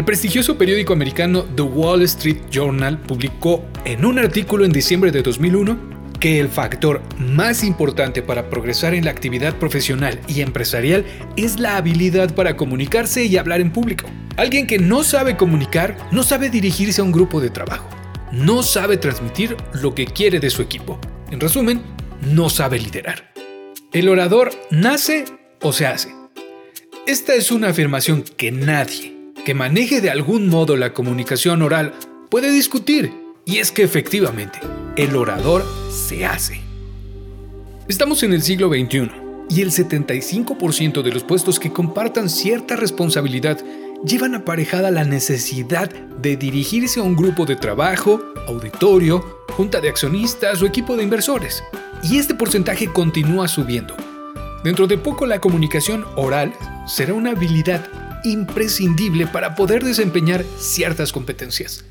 El prestigioso periódico americano The Wall Street Journal publicó en un artículo en diciembre de 2001 que el factor más importante para progresar en la actividad profesional y empresarial es la habilidad para comunicarse y hablar en público. Alguien que no sabe comunicar no sabe dirigirse a un grupo de trabajo, no sabe transmitir lo que quiere de su equipo. En resumen, no sabe liderar. El orador nace o se hace. Esta es una afirmación que nadie que maneje de algún modo la comunicación oral puede discutir, y es que efectivamente, el orador se hace. Estamos en el siglo XXI y el 75% de los puestos que compartan cierta responsabilidad llevan aparejada la necesidad de dirigirse a un grupo de trabajo, auditorio, junta de accionistas o equipo de inversores. Y este porcentaje continúa subiendo. Dentro de poco la comunicación oral será una habilidad imprescindible para poder desempeñar ciertas competencias.